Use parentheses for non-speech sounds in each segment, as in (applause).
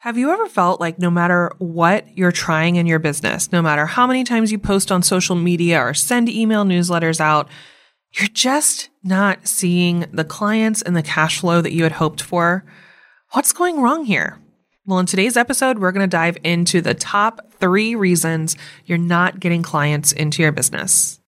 Have you ever felt like no matter what you're trying in your business, no matter how many times you post on social media or send email newsletters out, you're just not seeing the clients and the cash flow that you had hoped for? What's going wrong here? Well, in today's episode, we're going to dive into the top three reasons you're not getting clients into your business.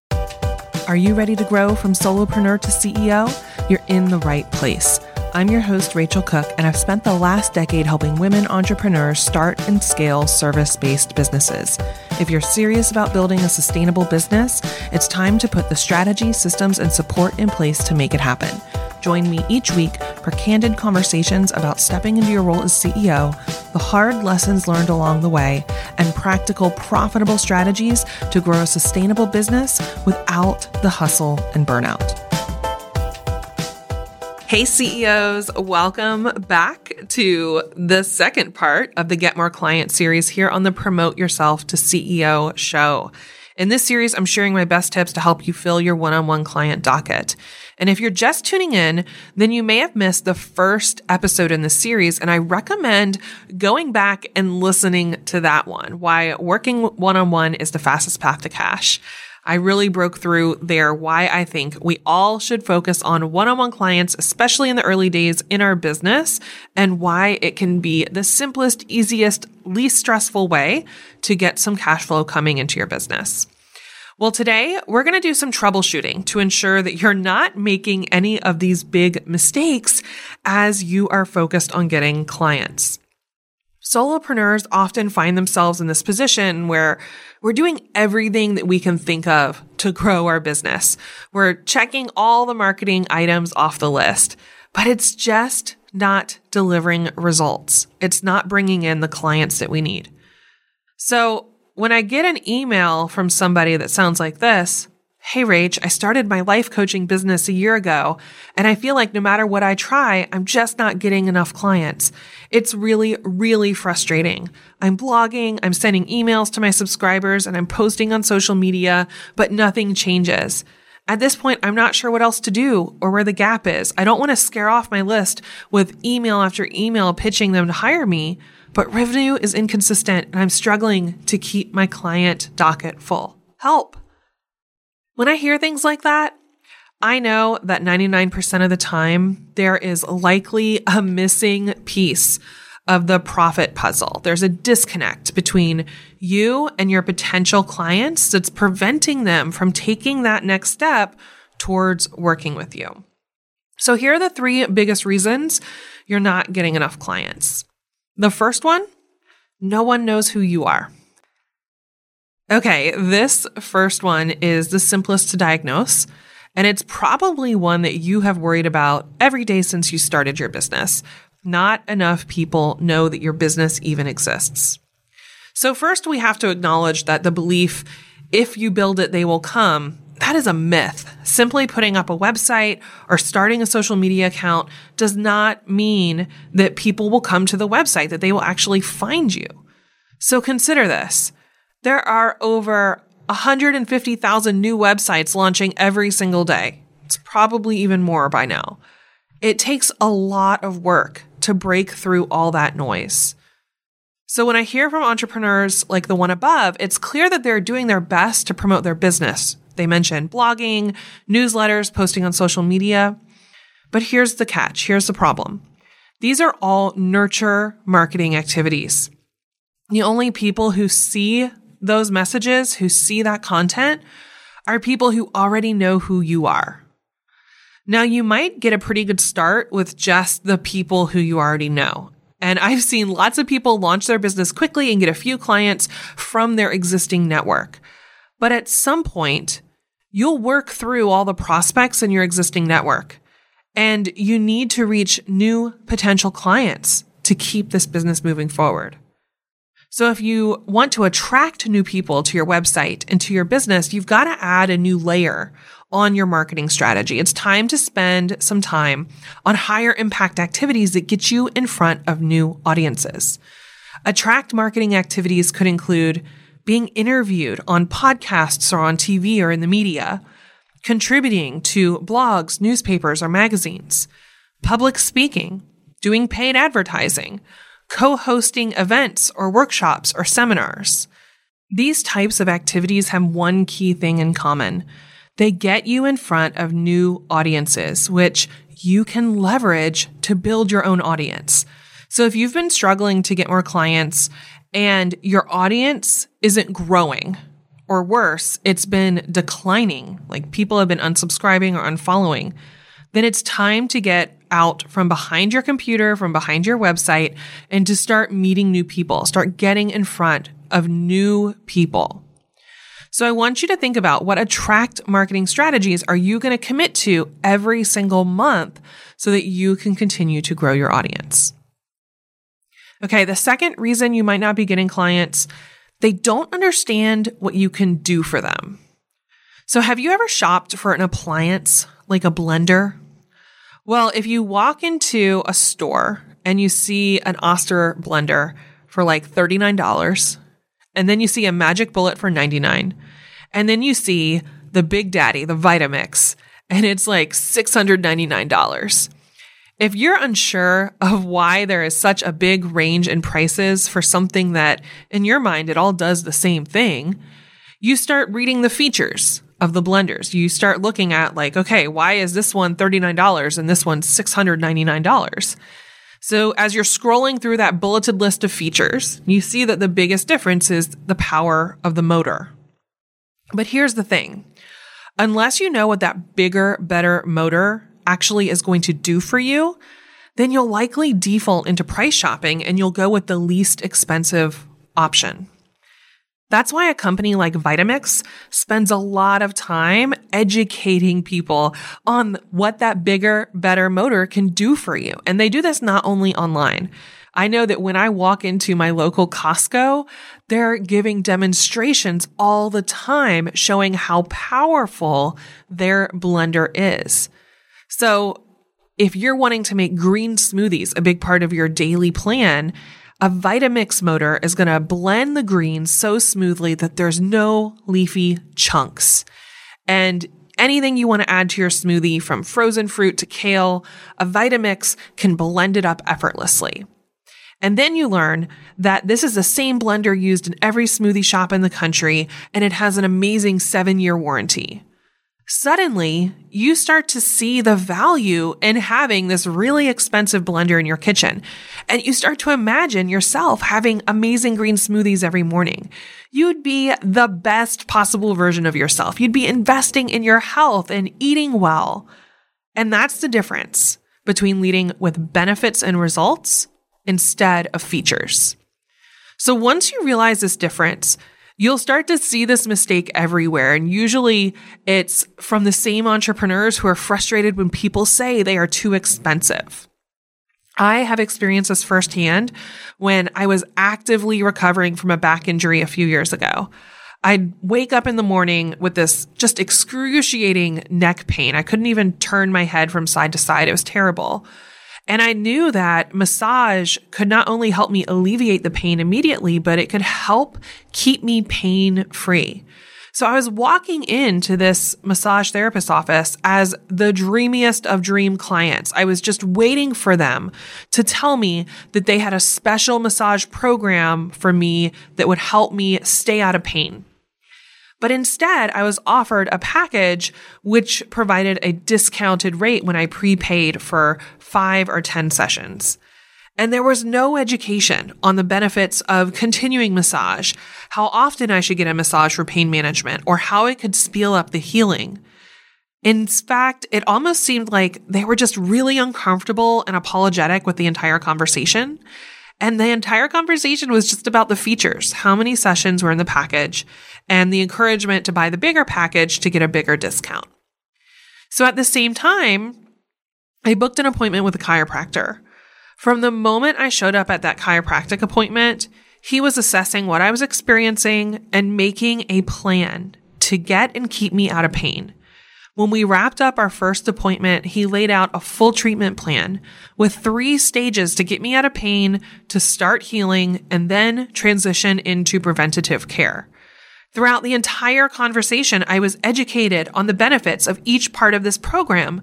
Are you ready to grow from solopreneur to CEO? You're in the right place. I'm your host, Racheal Cook, and I've spent the last decade helping women entrepreneurs start and scale service based businesses. If you're serious about building a sustainable business, it's time to put the strategy, systems, and support in place to make it happen. Join me each week for candid conversations about stepping into your role as CEO, the hard lessons learned along the way, and practical, profitable strategies to grow a sustainable business without the hustle and burnout. Hey, CEOs, welcome back to the second part of the Get More Client series here on the Promote Yourself to CEO show. In this series, I'm sharing my best tips to help you fill your one on one client docket. And if you're just tuning in, then you may have missed the first episode in the series. And I recommend going back and listening to that one, why working one on one is the fastest path to cash. I really broke through there why I think we all should focus on one on one clients, especially in the early days in our business, and why it can be the simplest, easiest, least stressful way to get some cash flow coming into your business. Well, today we're going to do some troubleshooting to ensure that you're not making any of these big mistakes as you are focused on getting clients. Solopreneurs often find themselves in this position where we're doing everything that we can think of to grow our business. We're checking all the marketing items off the list, but it's just not delivering results. It's not bringing in the clients that we need. So when I get an email from somebody that sounds like this, Hey, Rach, I started my life coaching business a year ago, and I feel like no matter what I try, I'm just not getting enough clients. It's really, really frustrating. I'm blogging, I'm sending emails to my subscribers, and I'm posting on social media, but nothing changes. At this point, I'm not sure what else to do or where the gap is. I don't want to scare off my list with email after email pitching them to hire me, but revenue is inconsistent and I'm struggling to keep my client docket full. Help. When I hear things like that, I know that 99% of the time there is likely a missing piece of the profit puzzle. There's a disconnect between you and your potential clients that's preventing them from taking that next step towards working with you. So here are the three biggest reasons you're not getting enough clients. The first one, no one knows who you are. Okay, this first one is the simplest to diagnose, and it's probably one that you have worried about every day since you started your business. Not enough people know that your business even exists. So, first, we have to acknowledge that the belief, if you build it, they will come, that is a myth. Simply putting up a website or starting a social media account does not mean that people will come to the website, that they will actually find you. So, consider this. There are over 150,000 new websites launching every single day. It's probably even more by now. It takes a lot of work to break through all that noise. So when I hear from entrepreneurs like the one above, it's clear that they're doing their best to promote their business. They mention blogging, newsletters, posting on social media. But here's the catch. Here's the problem. These are all nurture marketing activities. The only people who see those messages, who see that content, are people who already know who you are. Now, you might get a pretty good start with just the people who you already know. And I've seen lots of people launch their business quickly and get a few clients from their existing network. But at some point, you'll work through all the prospects in your existing network and you need to reach new potential clients to keep this business moving forward. So if you want to attract new people to your website and to your business, you've got to add a new layer on your marketing strategy. It's time to spend some time on higher impact activities that get you in front of new audiences. Attract marketing activities could include being interviewed on podcasts or on TV or in the media, contributing to blogs, newspapers, or magazines, public speaking, doing paid advertising, co hosting events or workshops or seminars. These types of activities have one key thing in common. They get you in front of new audiences, which you can leverage to build your own audience. So if you've been struggling to get more clients and your audience isn't growing, or worse, it's been declining, like people have been unsubscribing or unfollowing, then it's time to get out from behind your computer, from behind your website, and to start meeting new people, start getting in front of new people. So I want you to think about what attract marketing strategies are you going to commit to every single month so that you can continue to grow your audience. Okay. The second reason you might not be getting clients, they don't understand what you can do for them. So have you ever shopped for an appliance like a blender well, if you walk into a store and you see an Oster blender for like $39, and then you see a Magic Bullet for 99, and then you see the Big Daddy, the Vitamix, and it's like $699. If you're unsure of why there is such a big range in prices for something that in your mind it all does the same thing, you start reading the features of the blenders. You start looking at like, okay, why is this one $39 and this one $699? So as you're scrolling through that bulleted list of features, you see that the biggest difference is the power of the motor. But here's the thing. Unless you know what that bigger, better motor actually is going to do for you, then you'll likely default into price shopping and you'll go with the least expensive option. That's why a company like Vitamix spends a lot of time educating people on what that bigger, better motor can do for you. And they do this not only online. I know that when I walk into my local Costco, they're giving demonstrations all the time showing how powerful their blender is. So if you're wanting to make green smoothies a big part of your daily plan, a Vitamix motor is going to blend the greens so smoothly that there's no leafy chunks. And anything you want to add to your smoothie from frozen fruit to kale, a Vitamix can blend it up effortlessly. And then you learn that this is the same blender used in every smoothie shop in the country and it has an amazing seven year warranty suddenly you start to see the value in having this really expensive blender in your kitchen. And you start to imagine yourself having amazing green smoothies every morning. You'd be the best possible version of yourself. You'd be investing in your health and eating well. And that's the difference between leading with benefits and results instead of features. So once you realize this difference, you'll start to see this mistake everywhere. And usually it's from the same entrepreneurs who are frustrated when people say they are too expensive. I have experienced this firsthand when I was actively recovering from a back injury a few years ago. I'd wake up in the morning with this just excruciating neck pain. I couldn't even turn my head from side to side. It was terrible. And I knew that massage could not only help me alleviate the pain immediately, but it could help keep me pain free. So I was walking into this massage therapist office as the dreamiest of dream clients. I was just waiting for them to tell me that they had a special massage program for me that would help me stay out of pain. But instead, I was offered a package which provided a discounted rate when I prepaid for five or 10 sessions. And there was no education on the benefits of continuing massage, how often I should get a massage for pain management, or how it could speed up the healing. In fact, it almost seemed like they were just really uncomfortable and apologetic with the entire conversation. And the entire conversation was just about the features, how many sessions were in the package, and the encouragement to buy the bigger package to get a bigger discount. So at the same time, I booked an appointment with a chiropractor. From the moment I showed up at that chiropractic appointment, he was assessing what I was experiencing and making a plan to get and keep me out of pain. When we wrapped up our first appointment, he laid out a full treatment plan with three stages to get me out of pain, to start healing, and then transition into preventative care. Throughout the entire conversation, I was educated on the benefits of each part of this program,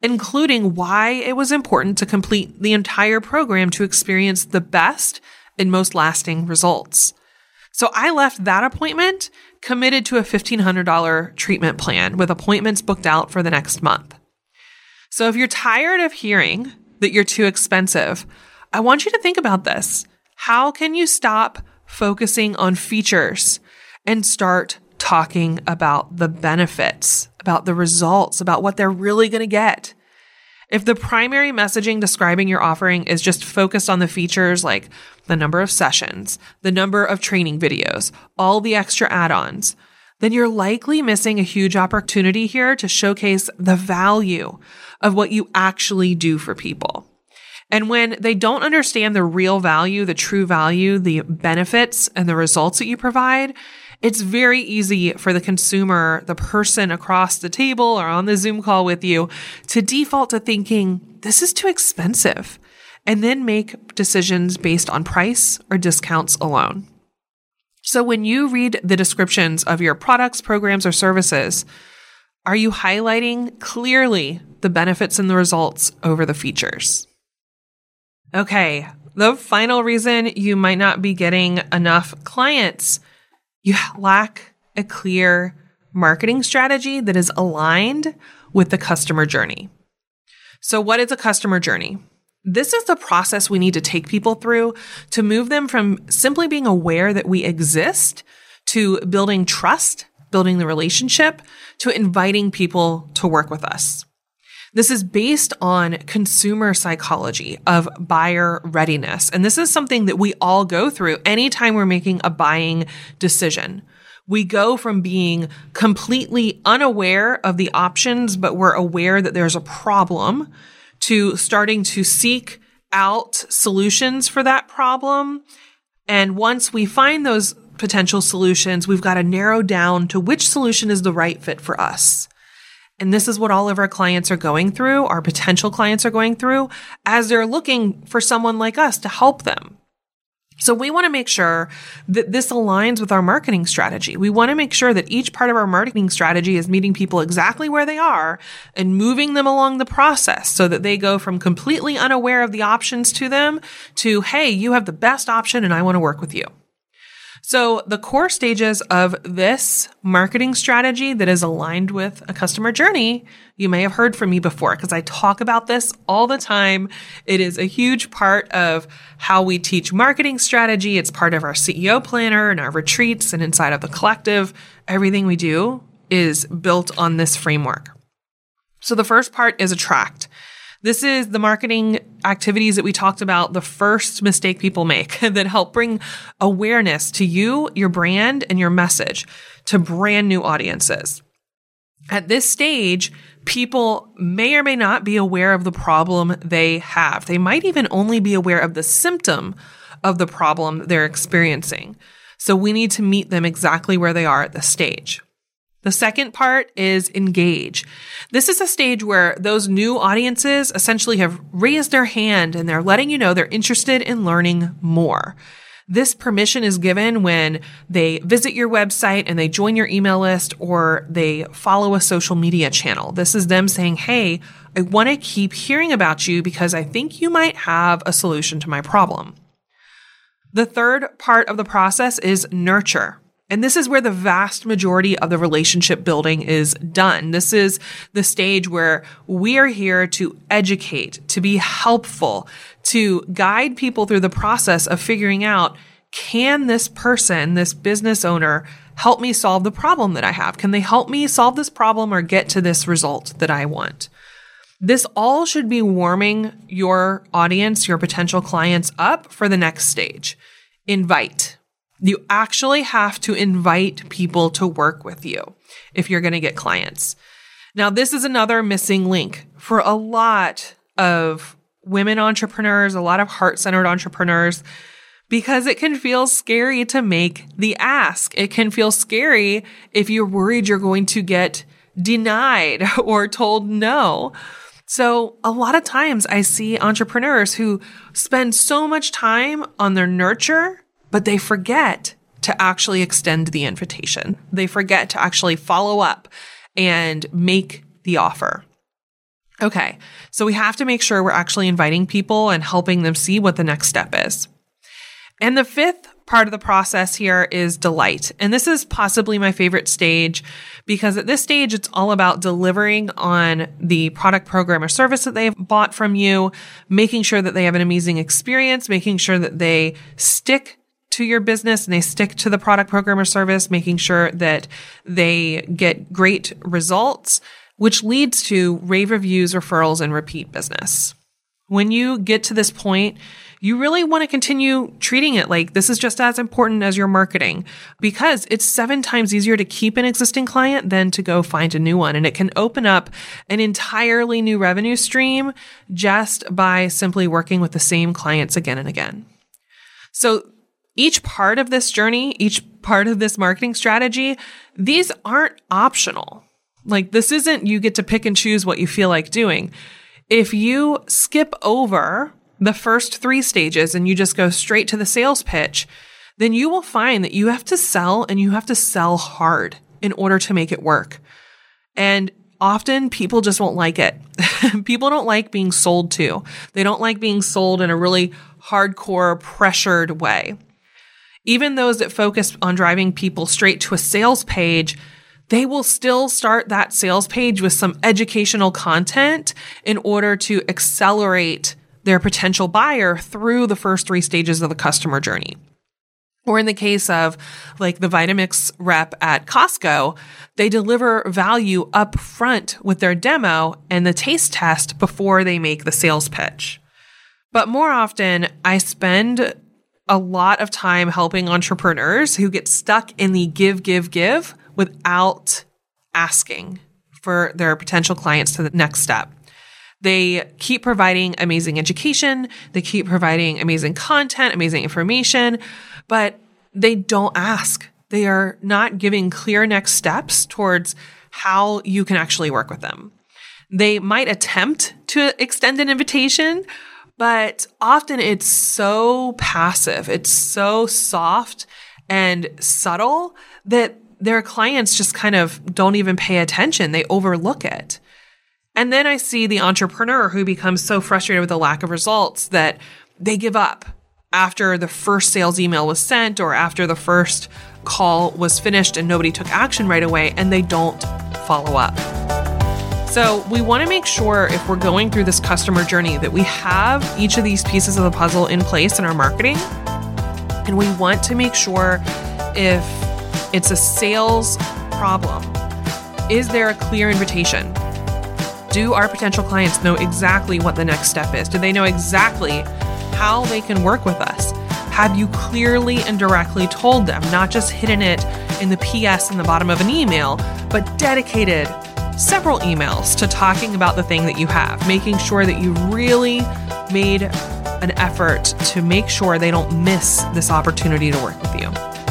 including why it was important to complete the entire program to experience the best and most lasting results. So I left that appointment committed to a $1,500 treatment plan with appointments booked out for the next month. So if you're tired of hearing that you're too expensive, I want you to think about this. How can you stop focusing on features and start talking about the benefits, about the results, about what they're really going to get? If the primary messaging describing your offering is just focused on the features like the number of sessions, the number of training videos, all the extra add ons, then you're likely missing a huge opportunity here to showcase the value of what you actually do for people. And when they don't understand the real value, the true value, the benefits and the results that you provide, it's very easy for the consumer, the person across the table or on the Zoom call with you to default to thinking, this is too expensive, and then make decisions based on price or discounts alone. So when you read the descriptions of your products, programs, or services, are you highlighting clearly the benefits and the results over the features? Okay, the final reason you might not be getting enough clients you lack a clear marketing strategy that is aligned with the customer journey. So, what is a customer journey? This is the process we need to take people through to move them from simply being aware that we exist to building trust, building the relationship, to inviting people to work with us. This is based on consumer psychology of buyer readiness. And this is something that we all go through anytime we're making a buying decision. We go from being completely unaware of the options, but we're aware that there's a problem to starting to seek out solutions for that problem. And once we find those potential solutions, we've got to narrow down to which solution is the right fit for us. And this is what all of our clients are going through, our potential clients are going through as they're looking for someone like us to help them. So we want to make sure that this aligns with our marketing strategy. We want to make sure that each part of our marketing strategy is meeting people exactly where they are and moving them along the process so that they go from completely unaware of the options to them to, Hey, you have the best option and I want to work with you. So the core stages of this marketing strategy that is aligned with a customer journey, you may have heard from me before because I talk about this all the time. It is a huge part of how we teach marketing strategy. It's part of our CEO planner and our retreats and inside of the collective. Everything we do is built on this framework. So the first part is attract. This is the marketing activities that we talked about, the first mistake people make (laughs) that help bring awareness to you, your brand, and your message to brand new audiences. At this stage, people may or may not be aware of the problem they have. They might even only be aware of the symptom of the problem they're experiencing. So we need to meet them exactly where they are at the stage. The second part is engage. This is a stage where those new audiences essentially have raised their hand and they're letting you know they're interested in learning more. This permission is given when they visit your website and they join your email list or they follow a social media channel. This is them saying, Hey, I want to keep hearing about you because I think you might have a solution to my problem. The third part of the process is nurture. And this is where the vast majority of the relationship building is done. This is the stage where we are here to educate, to be helpful, to guide people through the process of figuring out can this person, this business owner, help me solve the problem that I have? Can they help me solve this problem or get to this result that I want? This all should be warming your audience, your potential clients up for the next stage. Invite. You actually have to invite people to work with you if you're going to get clients. Now, this is another missing link for a lot of women entrepreneurs, a lot of heart centered entrepreneurs, because it can feel scary to make the ask. It can feel scary if you're worried you're going to get denied (laughs) or told no. So a lot of times I see entrepreneurs who spend so much time on their nurture but they forget to actually extend the invitation. They forget to actually follow up and make the offer. Okay, so we have to make sure we're actually inviting people and helping them see what the next step is. And the fifth part of the process here is delight. And this is possibly my favorite stage because at this stage, it's all about delivering on the product, program, or service that they've bought from you, making sure that they have an amazing experience, making sure that they stick to your business and they stick to the product program or service, making sure that they get great results, which leads to rave reviews, referrals, and repeat business. When you get to this point, you really want to continue treating it like this is just as important as your marketing because it's seven times easier to keep an existing client than to go find a new one. And it can open up an entirely new revenue stream just by simply working with the same clients again and again. So each part of this journey, each part of this marketing strategy, these aren't optional. Like this isn't you get to pick and choose what you feel like doing. If you skip over the first three stages and you just go straight to the sales pitch, then you will find that you have to sell and you have to sell hard in order to make it work. And often people just won't like it. (laughs) people don't like being sold to. They don't like being sold in a really hardcore, pressured way. Even those that focus on driving people straight to a sales page, they will still start that sales page with some educational content in order to accelerate their potential buyer through the first three stages of the customer journey. Or in the case of like the Vitamix rep at Costco, they deliver value up front with their demo and the taste test before they make the sales pitch. But more often, I spend a lot of time helping entrepreneurs who get stuck in the give, give, give without asking for their potential clients to the next step. They keep providing amazing education. They keep providing amazing content, amazing information, but they don't ask. They are not giving clear next steps towards how you can actually work with them. They might attempt to extend an invitation, but often it's so passive, it's so soft and subtle that their clients just kind of don't even pay attention. They overlook it. And then I see the entrepreneur who becomes so frustrated with the lack of results that they give up after the first sales email was sent or after the first call was finished and nobody took action right away and they don't follow up. So, we want to make sure if we're going through this customer journey that we have each of these pieces of the puzzle in place in our marketing. And we want to make sure if it's a sales problem, is there a clear invitation? Do our potential clients know exactly what the next step is? Do they know exactly how they can work with us? Have you clearly and directly told them, not just hidden it in the PS in the bottom of an email, but dedicated several emails to talking about the thing that you have, making sure that you really made an effort to make sure they don't miss this opportunity to work with you.